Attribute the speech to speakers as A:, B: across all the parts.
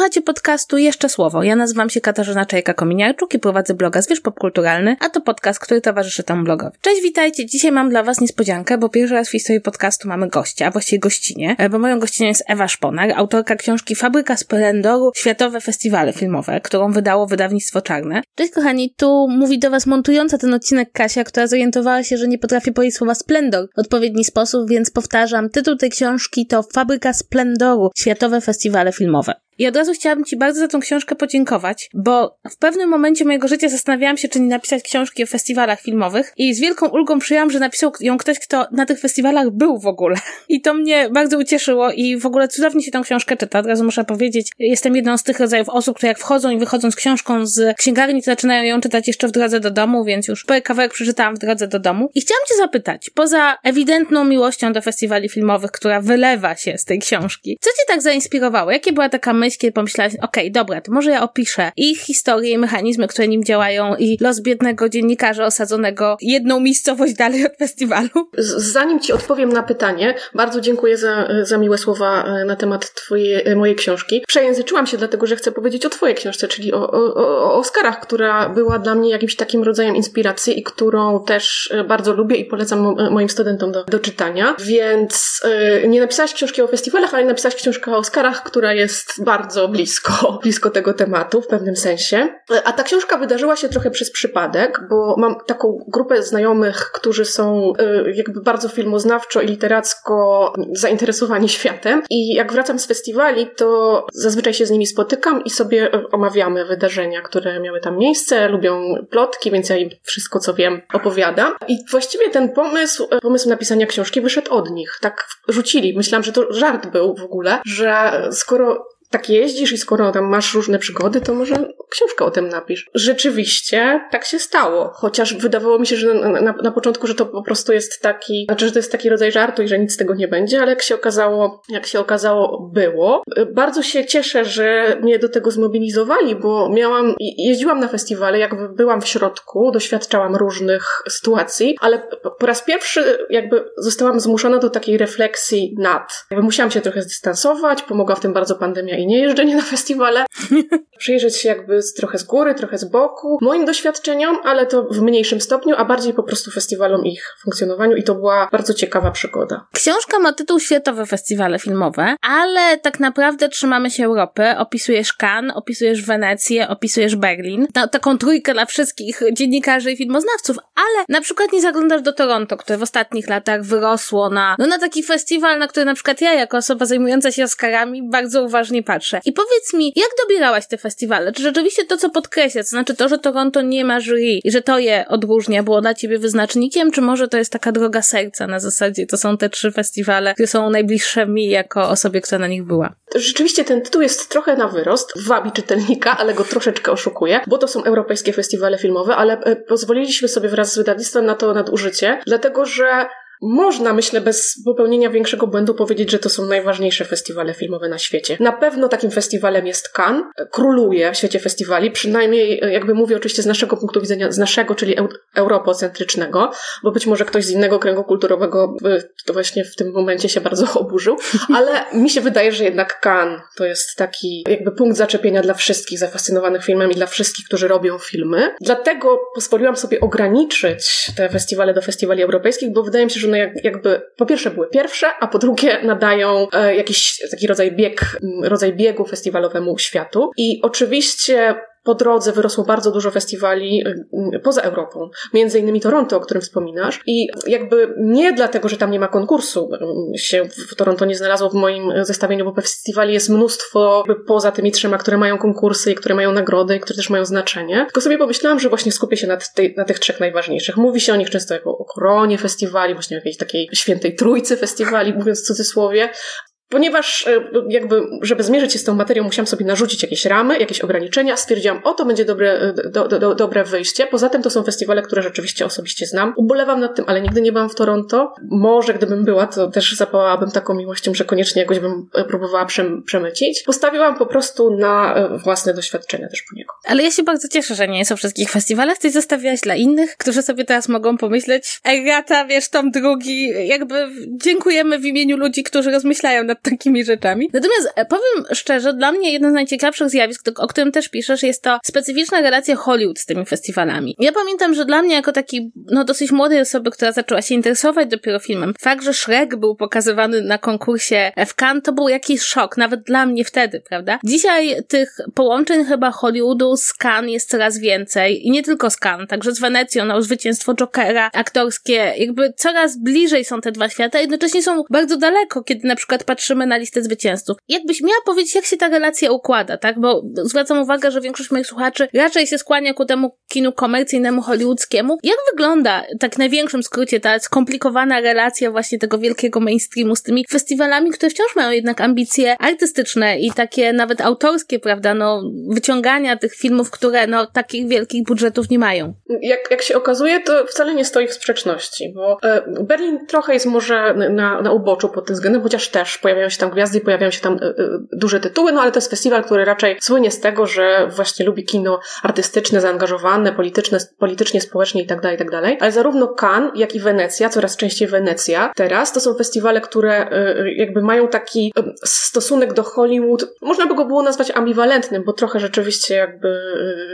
A: Słuchacie podcastu Jeszcze Słowo. Ja nazywam się Katarzyna Czajka-Kominiarczuk i prowadzę bloga Zwierz Popkulturalny, a to podcast, który towarzyszy temu blogowi. Cześć, witajcie. Dzisiaj mam dla was niespodziankę, bo pierwszy raz w historii podcastu mamy gościa, a właściwie gościnie, bo moją gościnią jest Ewa Szponar, autorka książki Fabryka Splendoru Światowe Festiwale Filmowe, którą wydało wydawnictwo Czarne. Cześć kochani, tu mówi do was montująca ten odcinek Kasia, która zorientowała się, że nie potrafię powiedzieć słowa splendor w odpowiedni sposób, więc powtarzam, tytuł tej książki to Fabryka Splendoru Światowe Festiwale Filmowe. I od razu chciałabym Ci bardzo za tą książkę podziękować, bo w pewnym momencie mojego życia zastanawiałam się, czy nie napisać książki o festiwalach filmowych i z wielką ulgą przyjęłam, że napisał ją ktoś, kto na tych festiwalach był w ogóle. I to mnie bardzo ucieszyło i w ogóle cudownie się tą książkę czyta. Od razu muszę powiedzieć, jestem jedną z tych rodzajów osób, które jak wchodzą i wychodzą z książką z księgarni, to zaczynają ją czytać jeszcze w drodze do domu, więc już po kawałek przeczytałam w drodze do domu. I chciałam Cię zapytać, poza ewidentną miłością do festiwali filmowych, która wylewa się z tej książki, co Cię tak zainspirowało? Jakie była taka myśl, kiedy pomyślałaś, okej, okay, dobra, to może ja opiszę ich historię i mechanizmy, które nim działają i los biednego dziennikarza osadzonego jedną miejscowość dalej od festiwalu?
B: Zanim ci odpowiem na pytanie, bardzo dziękuję za, za miłe słowa e, na temat twojej, e, mojej książki. Przejęzyczyłam się dlatego, że chcę powiedzieć o twojej książce, czyli o, o, o Oscarach, która była dla mnie jakimś takim rodzajem inspiracji i którą też e, bardzo lubię i polecam moim studentom do, do czytania. Więc nie napisałaś książki o festiwalach, ale napisałaś książkę o Oscarach, która jest bardzo blisko, blisko tego tematu w pewnym sensie. A ta książka wydarzyła się trochę przez przypadek, bo mam taką grupę znajomych, którzy są y, jakby bardzo filmoznawczo i literacko zainteresowani światem. I jak wracam z festiwali, to zazwyczaj się z nimi spotykam i sobie omawiamy wydarzenia, które miały tam miejsce. Lubią plotki, więc ja im wszystko, co wiem, opowiadam. I właściwie ten pomysł, pomysł napisania książki wyszedł od nich. Tak rzucili. Myślałam, że to żart był w ogóle, że skoro tak jeździsz i skoro tam masz różne przygody, to może książkę o tym napisz. Rzeczywiście tak się stało, chociaż wydawało mi się, że na, na, na, początku, że to po prostu jest taki, znaczy, że to jest taki rodzaj żartu i że nic z tego nie będzie, ale jak się okazało, jak się okazało, było. Bardzo się cieszę, że mnie do tego zmobilizowali, bo miałam, jeździłam na festiwale, jak byłam w środku, doświadczałam różnych sytuacji, ale po raz pierwszy jakby zostałam zmuszona do takiej refleksji nad. Jakby musiałam się trochę zdystansować, pomogła w tym bardzo pandemia i nie jeżdżenie na festiwale. Przyjrzeć się jakby z, trochę z góry, trochę z boku. Moim doświadczeniom, ale to w mniejszym stopniu, a bardziej po prostu festiwalom ich funkcjonowaniu i to była bardzo ciekawa przygoda.
A: Książka ma tytuł Światowe Festiwale Filmowe, ale tak naprawdę trzymamy się Europy. Opisujesz Cannes, opisujesz Wenecję, opisujesz Berlin. Ta, taką trójkę dla wszystkich dziennikarzy i filmoznawców, ale na przykład nie zaglądasz do Toronto, które w ostatnich latach wyrosło na, no na taki festiwal, na który na przykład ja jako osoba zajmująca się Oscarami bardzo uważnie patrzę. I powiedz mi, jak dobierałaś te festiwale? Czy rzeczywiście to, co podkreśla, to znaczy to, że Toronto nie ma jury i że to je odróżnia, było dla ciebie wyznacznikiem, czy może to jest taka droga serca na zasadzie, to są te trzy festiwale, które są najbliższe mi jako osobie, która na nich była?
B: Rzeczywiście ten tytuł jest trochę na wyrost, wabi czytelnika, ale go troszeczkę oszukuje, bo to są europejskie festiwale filmowe, ale e, pozwoliliśmy sobie wraz z wydawnictwem na to nadużycie, dlatego że można, myślę, bez popełnienia większego błędu powiedzieć, że to są najważniejsze festiwale filmowe na świecie. Na pewno takim festiwalem jest Cannes, króluje w świecie festiwali, przynajmniej jakby mówię oczywiście z naszego punktu widzenia, z naszego, czyli eu europocentrycznego, bo być może ktoś z innego kręgu kulturowego to właśnie w tym momencie się bardzo oburzył, ale mi się wydaje, że jednak Cannes to jest taki jakby punkt zaczepienia dla wszystkich zafascynowanych filmem i dla wszystkich, którzy robią filmy. Dlatego pozwoliłam sobie ograniczyć te festiwale do festiwali europejskich, bo wydaje mi się, że one jak, jakby po pierwsze były pierwsze, a po drugie nadają e, jakiś taki rodzaj bieg, rodzaj biegu festiwalowemu światu. I oczywiście po drodze wyrosło bardzo dużo festiwali y, poza Europą, między innymi Toronto, o którym wspominasz. I jakby nie dlatego, że tam nie ma konkursu, y, się w Toronto nie znalazło w moim zestawieniu, bo festiwali jest mnóstwo poza tymi trzema, które mają konkursy i które mają nagrody i które też mają znaczenie. Tylko sobie pomyślałam, że właśnie skupię się na, tej, na tych trzech najważniejszych. Mówi się o nich często jako o koronie festiwali, właśnie jakiejś takiej świętej trójcy festiwali, mówiąc w cudzysłowie, Ponieważ e, jakby, żeby zmierzyć się z tą materią, musiałam sobie narzucić jakieś ramy, jakieś ograniczenia. Stwierdziłam, o to będzie dobre, e, do, do, dobre wyjście. Poza tym to są festiwale, które rzeczywiście osobiście znam. Ubolewam nad tym, ale nigdy nie byłam w Toronto. Może gdybym była, to też zapałabym taką miłością, że koniecznie jakoś bym e, próbowała przemycić. Postawiłam po prostu na własne doświadczenia też po niego.
A: Ale ja się bardzo cieszę, że nie jest o wszystkich festiwalach. Coś zostawiałaś dla innych, którzy sobie teraz mogą pomyśleć, Egata, wiesz, tom drugi, jakby dziękujemy w imieniu ludzi, którzy rozmyślają nad takimi rzeczami. Natomiast e, powiem szczerze, dla mnie jedno z najciekawszych zjawisk, o którym też piszesz, jest to specyficzna relacja Hollywood z tymi festiwalami. Ja pamiętam, że dla mnie jako taki, no dosyć młodej osoby, która zaczęła się interesować dopiero filmem, fakt, że Shrek był pokazywany na konkursie w Cannes, to był jakiś szok, nawet dla mnie wtedy, prawda? Dzisiaj tych połączeń chyba Hollywoodu z Cannes jest coraz więcej i nie tylko z Cannes, także z Wenecją, no zwycięstwo Jokera, aktorskie, jakby coraz bliżej są te dwa świata, jednocześnie są bardzo daleko, kiedy na przykład patrzymy na listę zwycięzców. Jakbyś miała powiedzieć, jak się ta relacja układa, tak? Bo zwracam uwagę, że większość moich słuchaczy raczej się skłania ku temu kinu komercyjnemu, hollywoodzkiemu. Jak wygląda, tak w największym skrócie, ta skomplikowana relacja właśnie tego wielkiego mainstreamu z tymi festiwalami, które wciąż mają jednak ambicje artystyczne i takie nawet autorskie, prawda, no, wyciągania tych filmów, które, no, takich wielkich budżetów nie mają.
B: Jak, jak się okazuje, to wcale nie stoi w sprzeczności, bo e, Berlin trochę jest może na, na uboczu pod tym względem, chociaż też pojawiają się tam gwiazdy pojawiają się tam e, e, duże tytuły, no ale to jest festiwal, który raczej słynie z tego, że właśnie lubi kino artystyczne, zaangażowane, polityczne, politycznie, społecznie itd., tak itd., tak ale zarówno Cannes, jak i Wenecja, coraz częściej Wenecja teraz, to są festiwale, które jakby mają taki stosunek do Hollywood, można by go było nazwać ambiwalentnym, bo trochę rzeczywiście jakby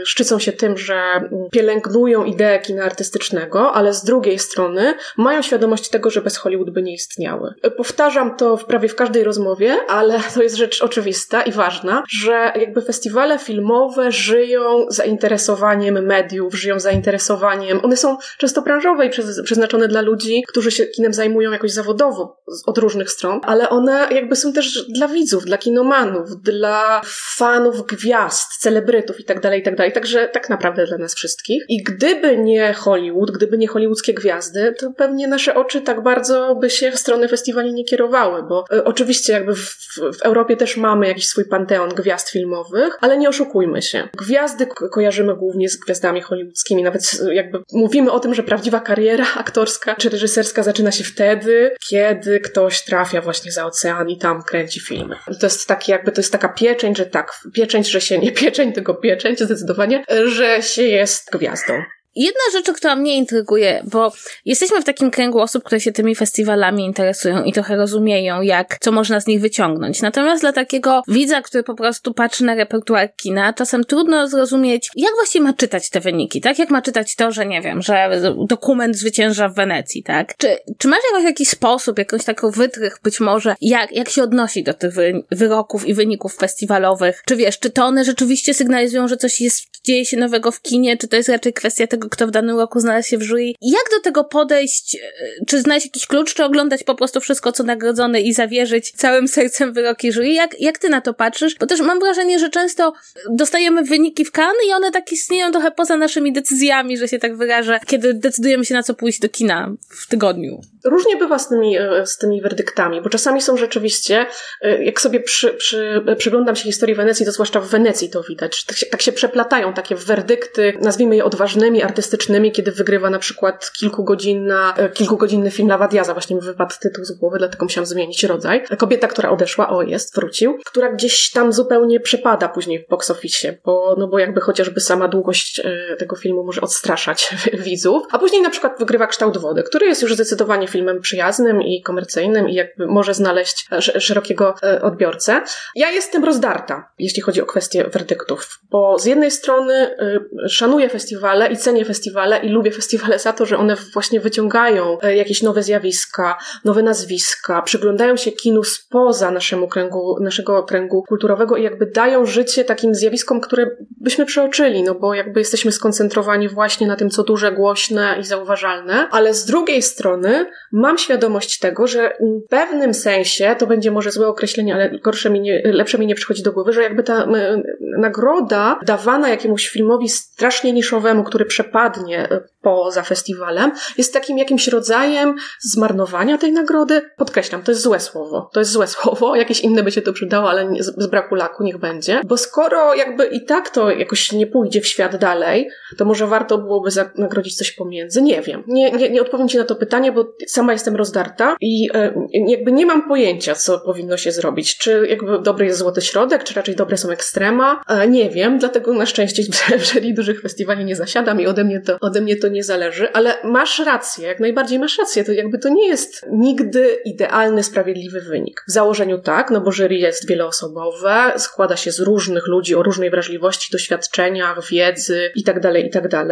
B: szczycą się tym, że pielęgnują ideę kina artystycznego, ale z drugiej strony mają świadomość tego, że bez Hollywood by nie istniały. Powtarzam to w prawie w każdej rozmowie, ale to jest rzecz oczywista i ważna, że jakby festiwale filmowe żyją zainteresowaniem mediów, żyją zainteresowaniem, one są często branżowe i przeznaczone dla ludzi, którzy się kinem zajmują jakoś zawodowo od różnych stron, ale one jakby są też dla widzów, dla kinomanów, dla fanów gwiazd, celebrytów itd., tak itd. Tak Także tak naprawdę dla nas wszystkich. I gdyby nie Hollywood, gdyby nie hollywoodzkie gwiazdy, to pewnie nasze oczy tak bardzo by się w stronę festiwali nie kierowały, bo y, oczywiście jakby w, w, Europie też mamy jakiś swój panteon gwiazd filmowych, ale nie oszukujmy się. Gwiazdy ko kojarzymy głównie z gwiazdami hollywoodzkimi, nawet jakby mówimy o tym, że prawdziwa kariera aktorska czy reżyserska zaczyna się wtedy, kiedy ktoś trafia właśnie za ocean i tam kręci filmy. To jest taki jakby, to jest taka pieczęć, że tak, pieczęć, że się nie pieczęć, tylko pieczęć zdecydowanie, że się jest gwiazdą.
A: Jedna rzecz, która mnie intryguje, bo jesteśmy w takim kręgu osób, które się tymi festiwalami interesują i trochę rozumieją, jak, co można z nich wyciągnąć. Natomiast dla takiego widza, który po prostu patrzy na repertuar kina, czasem trudno zrozumieć, jak właściwie ma czytać te wyniki, tak? Jak ma czytać to, że nie wiem, że dokument zwycięża w Wenecji, tak? Czy, czy masz jakiś, jakiś sposób, jakąś taką wytrych być może, jak, jak się odnosi do tych wy, wyroków i wyników festiwalowych? Czy wiesz, czy to one rzeczywiście sygnalizują, że coś jest, dzieje się nowego w kinie, czy to jest raczej kwestia tego, kto w danym roku znalazł się w jury. Jak do tego podejść? E, czy znaleźć jakiś klucz, czy oglądać po prostu wszystko, co nagrodzone i zawierzyć całym sercem wyroki jury? Jak, jak ty na to patrzysz? Bo też mam wrażenie, że często dostajemy wyniki w kan i one tak istnieją trochę poza naszymi decyzjami, że się tak wyrażę, kiedy decydujemy się na co pójść do kina w tygodniu.
B: Różnie bywa z tymi, e, z tymi werdyktami, bo czasami są rzeczywiście, e, jak sobie przy, przy, przyglądam się historii Wenecji, to zwłaszcza w Wenecji to widać, tak się, tak się przeplatają takie werdykty, nazwijmy je odważnymi, artystycznymi, kiedy wygrywa na przykład kilkugodzinna, e, kilkugodzinny film Lawadiaza, właśnie mi wypadł tytuł z głowy, dlatego musiałam zmienić rodzaj. Kobieta, która odeszła, o jest, wrócił, która gdzieś tam zupełnie przepada później w box office, bo, no bo jakby chociażby sama długość tego filmu może odstraszać widzów, a później na przykład wygrywa Kształt Wody, który jest już zdecydowanie filmem przyjaznym i komercyjnym i jakby może znaleźć e, szerokiego e, odbiorcę. Ja jestem rozdarta, jeśli chodzi o kwestię werdyktów, bo z jednej strony e, szanuję festiwale i cenię festiwale i lubię festiwale za to, że one właśnie wyciągają jakieś nowe zjawiska, nowe nazwiska, przyglądają się kinu spoza naszemu kręgu, naszego kręgu kulturowego i jakby dają życie takim zjawiskom, które byśmy przeoczyli, no bo jakby jesteśmy skoncentrowani właśnie na tym, co duże, głośne i zauważalne, ale z drugiej strony mam świadomość tego, że w pewnym sensie, to będzie może złe określenie, ale gorsze mi nie, lepsze mi nie przychodzi do głowy, że jakby ta nagroda dawana jakiemuś filmowi strasznie niszowemu, który przepadnie poza festiwalem, jest takim jakimś rodzajem zmarnowania tej nagrody. Podkreślam, to jest złe słowo. To jest złe słowo, jakieś inne by się to przydało, ale nie, z braku laku niech będzie. Bo skoro jakby i tak to jakoś nie pójdzie w świat dalej, to może warto byłoby nagrodzić coś pomiędzy. Nie wiem. Nie, nie, nie odpowiem Ci na to pytanie, bo sama jestem rozdarta i e, jakby nie mam pojęcia, co powinno się zrobić. Czy jakby dobry jest złoty środek, czy raczej dobre są ekstrema? E, nie wiem, dlatego na szczęście w dużych festiwali nie zasiadam i ode mnie to, ode mnie to nie nie zależy, ale masz rację, jak najbardziej masz rację. To jakby to nie jest nigdy idealny, sprawiedliwy wynik. W założeniu tak, no bo jury jest wieloosobowe, składa się z różnych ludzi o różnej wrażliwości, doświadczeniach, wiedzy itd., tak itd., tak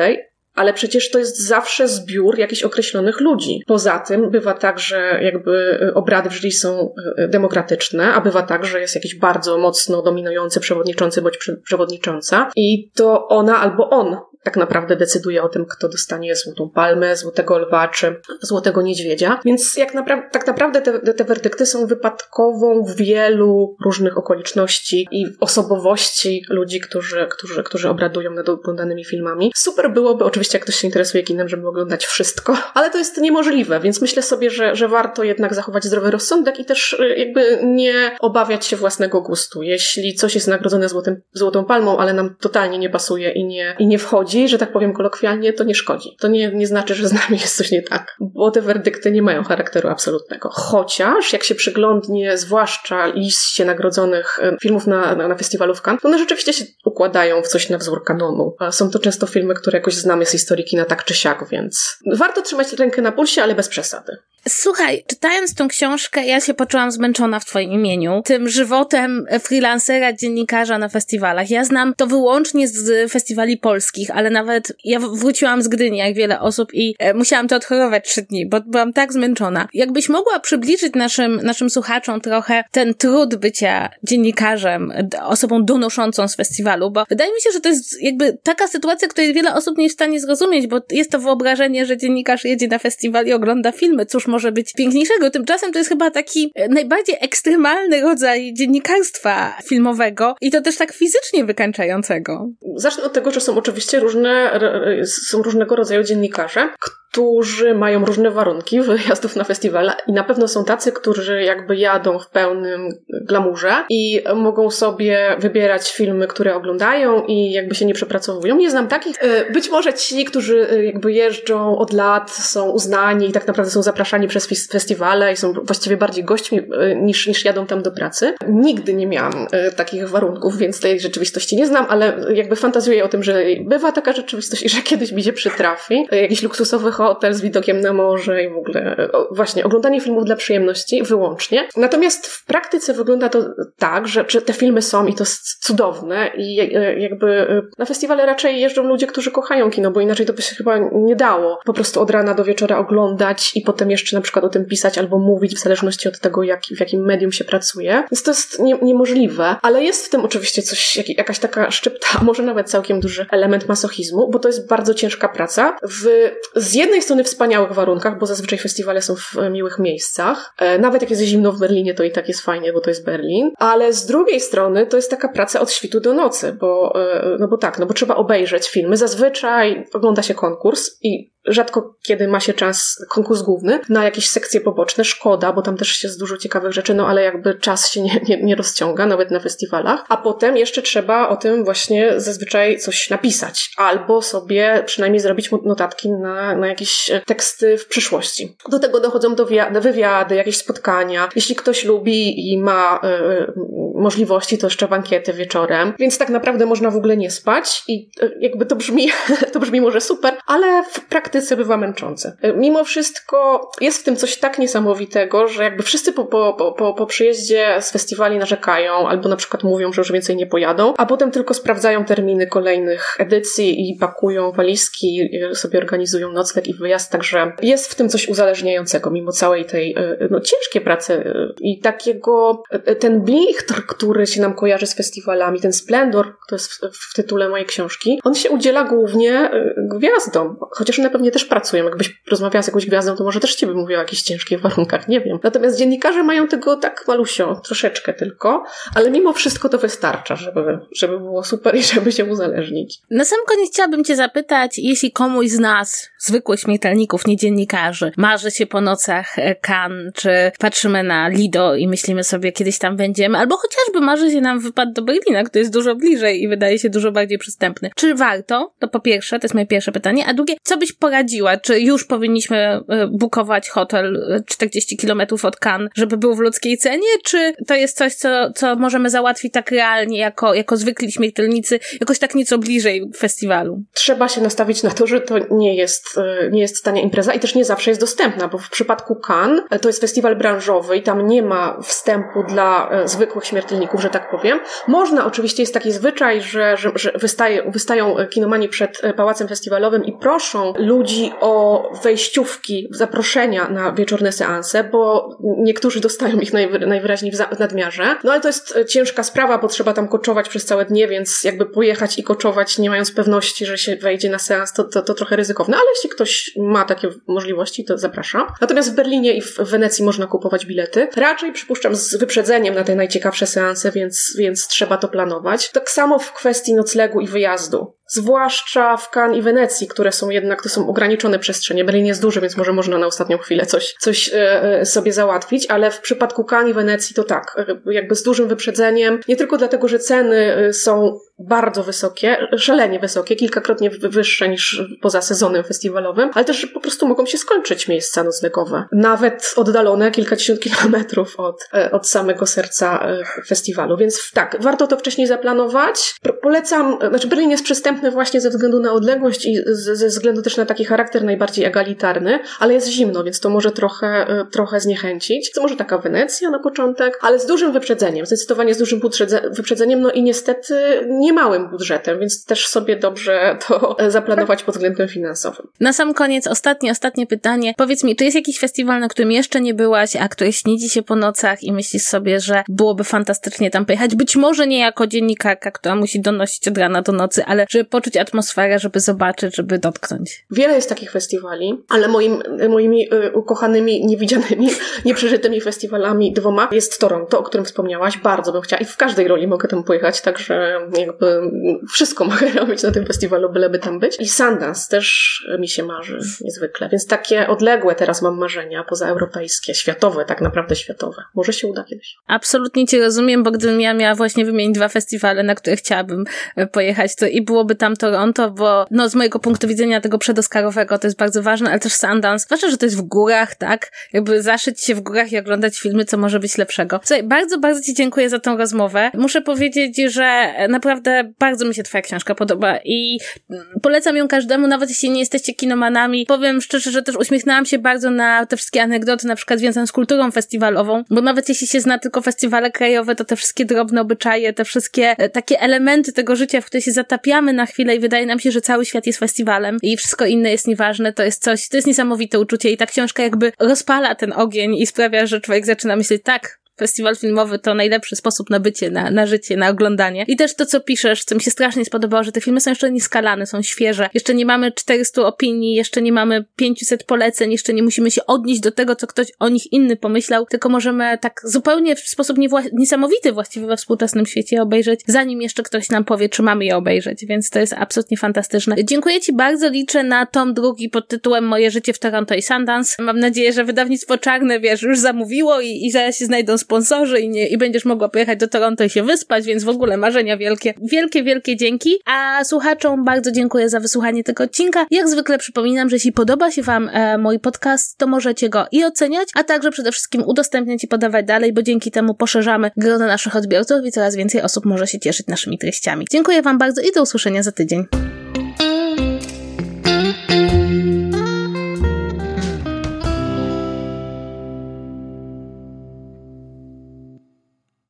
B: ale przecież to jest zawsze zbiór jakichś określonych ludzi. Poza tym bywa tak, że jakby obrady w jury są e, demokratyczne, a bywa tak, że jest jakiś bardzo mocno dominujący przewodniczący bądź przewodnicząca i to ona albo on tak naprawdę decyduje o tym, kto dostanie złotą palmę, złotego lwa czy złotego niedźwiedzia. Więc jak napra- tak naprawdę te, te werdykty są wypadkową wielu różnych okoliczności i osobowości ludzi, którzy, którzy, którzy obradują nad oglądanymi filmami. Super byłoby, oczywiście jak ktoś się interesuje kinem, żeby oglądać wszystko, ale to jest niemożliwe, więc myślę sobie, że, że warto jednak zachować zdrowy rozsądek i też y, jakby nie obawiać się własnego gustu. Jeśli coś jest nagrodzone złotym, złotą palmą, ale nam totalnie nie pasuje i nie, i nie wchodzi, szkodzi, że tak powiem kolokwialnie, to nie szkodzi. To nie, nie znaczy, że z nami jest coś nie tak, bo te werdykty nie mają charakteru absolutnego. Chociaż, jak się przyglądnie, zwłaszcza liście nagrodzonych e, filmów na, na, na to one rzeczywiście się układają w coś na wzór kanonu. Są to często filmy, które jakoś znamy z historii kina tak czy siak, więc warto trzymać rękę na pulsie, ale bez przesady.
A: Słuchaj, czytając tą książkę, ja się poczułam zmęczona w Twoim imieniu. Tym żywotem freelancera, dziennikarza na festiwalach. Ja znam to wyłącznie z festiwali polskich, ale nawet ja wróciłam z Gdyni, jak wiele osób, i e, musiałam to odchorować trzy dni, bo byłam tak zmęczona. Jakbyś mogła przybliżyć naszym, naszym słuchaczom trochę ten trud bycia dziennikarzem, osobą donoszącą z festiwalu, bo wydaje mi się, że to jest jakby taka sytuacja, której wiele osób nie jest w stanie zrozumieć, bo jest to wyobrażenie, że dziennikarz jedzie na festiwal i ogląda filmy. Cóż może być piękniejszego. Tymczasem to jest chyba taki e, najbardziej ekstremalny rodzaj dziennikarstwa filmowego i to też tak fizycznie wykańczającego.
B: Zacznę od tego, że są oczywiście różne, są różnego rodzaju dziennikarze, którzy mają różne warunki wyjazdów na festiwale i na pewno są tacy, którzy jakby jadą w pełnym glamurze i mogą sobie wybierać filmy, które oglądają i jakby się nie przepracowują. Nie znam takich. E, być może ci, którzy e, jakby jeżdżą od lat, są uznani i tak naprawdę są zapraszani przez festiwale i są właściwie bardziej gośćmi e, niż, niż jadą tam do pracy. Nigdy nie miałam takich warunków, więc tej rzeczywistości nie znam, ale jakby fantazuję o tym, że bywa taka rzeczywistość i że kiedyś mi się przytrafi. Jakiś luksusowy hotel z widokiem na morze i w ogóle właśnie oglądanie filmów dla przyjemności wyłącznie. Natomiast w praktyce wygląda to tak, że, że te filmy są i to jest cudowne i e, jakby e, na festiwale raczej jeżdżą ludzie, którzy kochają kino, bo inaczej to by się chyba nie dało. Po prostu od rana do wieczora oglądać i potem jeszcze na przykład o tym pisać albo mówić w zależności od tego, jak, w jakim medium się pracuje. Więc to jest nie, niemożliwe, ale jest w tym oczywiście coś, jak, jakaś taka szczypta, może nawet całkiem duży element masochizmu, bo to jest bardzo ciężka praca. W, z jednej strony wspaniałych warunkach, bo zazwyczaj festiwale są w e, miłych miejscach. E, nawet jak jest zimno w Berlinie, to i tak jest fajnie, bo to jest Berlin. Ale z drugiej strony to jest taka praca od świtu do nocy, bo, e, no bo tak, no bo trzeba obejrzeć filmy. Zazwyczaj ogląda się konkurs i rzadko kiedy ma się czas, konkurs główny, na jakieś sekcje poboczne. Szkoda, bo tam też jest dużo ciekawych rzeczy, no ale jakby czas się nie, nie, nie rozciąga, nawet na festiwalach. A potem jeszcze trzeba o tym właśnie zazwyczaj coś napisać, albo sobie przynajmniej zrobić notatki na, na jakieś teksty w przyszłości. Do tego dochodzą do wywiady, jakieś spotkania. Jeśli ktoś lubi i ma y, możliwości, to jeszcze bankiety wieczorem, więc tak naprawdę można w ogóle nie spać i y, jakby to brzmi, to brzmi może super, ale w praktyce bywa męczące. E, mimo wszystko jest w tym coś tak niesamowitego, że jakby wszyscy po, po, po, po przyjeździe z festiwali narzekają, albo na przykład mówią, że już więcej nie pojadą, a potem tylko sprawdzają terminy kolejnych edycji i pakują walizki, sobie organizują nocleg i wyjazd, także jest w tym coś uzależniającego, mimo całej tej e, no, ciężkiej pracy e, i takiego, ten blichtr, który się nam kojarzy z festiwalami, ten splendor, to jest w, w tytule mojej książki, on się udziela głównie gwiazdom, chociaż one pewnie też pracują. Jakbyś rozmawiała z jakąś gwiazdą, to może też ci by mówiła o jakichś ciężkich warunkach, nie wiem. Natomiast dziennikarze mają tego tak malusio, troszeczkę tylko, ale mimo wszystko to wystarcza, żeby, żeby było super i żeby się uzależnić.
A: Na sam koniec chciałabym cię zapytać, jeśli komuś z nas, zwykłych śmiertelników, nie dziennikarzy, marzy się po nocach kan, czy patrzymy na Lido i myślimy sobie, kiedyś tam będziemy, albo chociaż chociażby marzy się nam wypad do Berlina, który jest dużo bliżej i wydaje się dużo bardziej przystępny. Czy warto? To po pierwsze, to jest moje pierwsze pytanie. A drugie, co byś poradziła? Czy już powinniśmy e, bukować hotel 40 kilometrów od Cannes, żeby był w ludzkiej cenie? Czy to jest coś, co, co możemy załatwić tak realnie, jako, jako zwykli śmiertelnicy, jakoś tak nieco bliżej festiwalu?
B: Trzeba się nastawić na to, że to nie jest, e, nie jest tania impreza i też nie zawsze jest dostępna, bo w przypadku e, to jest festiwal branżowy i tam nie ma wstępu dla zwykłych śmiertelników, że tak powiem. Można, oczywiście jest taki zwyczaj, że, że, że wystaje, wystają kinomani przed pałacem festiwalowym i proszą ludzi o wejściówki, zaproszenia na wieczorne seanse, bo niektórzy dostają ich najwyraźniej w nadmiarze. No ale to jest e, ciężka sprawa, bo trzeba tam koczować przez całe dnie, więc jakby pojechać i koczować, nie mając pewności, że się wejdzie na seans, to, to, to trochę ryzykowne, ale jeśli ktoś ma takie możliwości, to zapraszam. Natomiast w Berlinie i w Wenecji można kupować bilety. Raczej przypuszczam z wyprzedzeniem na te najciekawsze seanse, więc, więc trzeba to planować. Tak samo w kwestii noclegu i wyjazdu. Zwłaszcza w Cannes i Wenecji, które są jednak, to są ograniczone przestrzenie. Berlin jest duży, więc może można na ostatnią chwilę coś, coś e, e, sobie załatwić, ale w przypadku Cannes i Wenecji to tak, e, jakby z dużym wyprzedzeniem. Nie tylko dlatego, że ceny są bardzo wysokie, szalenie wysokie, kilkakrotnie wyższe niż poza sezonem festiwalowym, ale też po prostu mogą się skończyć miejsca noclegowe. Nawet oddalone kilkadziesiąt kilometrów od, od samego serca festiwalu. Więc tak, warto to wcześniej zaplanować. Polecam, znaczy Berlin jest przystępny właśnie ze względu na odległość i ze względu też na taki charakter najbardziej egalitarny, ale jest zimno, więc to może trochę, e, trochę zniechęcić. To może taka Wenecja na początek, ale z dużym wyprzedzeniem, zdecydowanie z dużym wyprzedzeniem, no i niestety niemałym budżetem, więc też sobie dobrze to zaplanować pod względem finansowym.
A: Na sam koniec, ostatnie, ostatnie pytanie. Powiedz mi, czy jest jakiś festiwal, na którym jeszcze nie byłaś, a który śni się po nocach i myślisz sobie, że byłoby fantastycznie tam pojechać? Być może nie jako dziennikarka, która musi donosić od rana do nocy, ale żeby poczuć atmosferę, żeby zobaczyć, żeby dotknąć.
B: Wiele jest takich festiwali, ale moim, moimi y, ukochanymi, niewidzianymi, nieprzeżytymi festiwalami dwoma jest Toronto, o którym wspomniałaś. Bardzo bym chciała i w każdej roli mogę tam pojechać, także wszystko mogę robić na tym festiwalu, byleby tam być. I Sundance też mi się marzy niezwykle, więc takie odległe teraz mam marzenia, pozaeuropejskie, światowe, tak naprawdę światowe. Może się uda kiedyś.
A: Absolutnie Cię rozumiem, bo gdybym ja miała właśnie wymienić dwa festiwale, na które chciałabym e, pojechać, to i było byłoby tam Toronto, bo no z mojego punktu widzenia tego przedoskarowego to jest bardzo ważne, ale też Sundance, zwłaszcza, że to jest w górach, tak? Jakby zaszyć się w górach i oglądać filmy, co może być lepszego. Słuchaj, bardzo, bardzo Ci dziękuję za tą rozmowę. Muszę powiedzieć, że naprawdę bardzo mi się Twoja książka podoba i polecam ją każdemu, nawet jeśli nie jesteście kinomanami. Powiem szczerze, że też uśmiechnęłam się bardzo na te wszystkie anegdoty, na przykład związane z kulturą festiwalową, bo nawet jeśli się zna tylko festiwale krajowe, to te wszystkie drobne obyczaje, te wszystkie e, takie elementy tego życia, w które się zatapiamy na chwilę i wydaje nam się, że cały świat jest festiwalem i wszystko inne jest nieważne, to jest coś, to jest niesamowite uczucie i ta książka jakby rozpala ten ogień i sprawia, że człowiek zaczyna myśleć, tak, festiwal filmowy to najlepszy sposób na bycie, na, na życie, na oglądanie. I też to, co piszesz, co mi się strasznie spodobało, że te filmy są jeszcze nieskalane, są świeże. Jeszcze nie mamy 400 opinii, jeszcze nie mamy 500 poleceń, jeszcze nie musimy się odnieść do tego, co ktoś o nich inny pomyślał, tylko możemy tak zupełnie w sposób niewła- niesamowity właściwie we współczesnym świecie obejrzeć, zanim jeszcze ktoś nam powie, czy mamy je obejrzeć, więc to jest absolutnie fantastyczne. Dziękuję Ci bardzo, liczę na tom drugi pod tytułem Moje życie w Toronto i Sundance. Mam nadzieję, że wydawnictwo Czarne, wiesz, już zamówiło i, i zaraz się znajdą sponsorzy i, nie, i będziesz mogła pojechać do Toronto i się wyspać, więc w ogóle marzenia wielkie. Wielkie, wielkie dzięki. A słuchaczom bardzo dziękuję za wysłuchanie tego odcinka. Jak zwykle przypominam, że jeśli podoba się Wam e, mój podcast, to możecie go i oceniać, a także przede wszystkim udostępniać i podawać dalej, bo dzięki temu poszerzamy grono naszych odbiorców i coraz więcej osób może się cieszyć naszymi treściami. Dziękuję Wam bardzo i do usłyszenia za tydzień.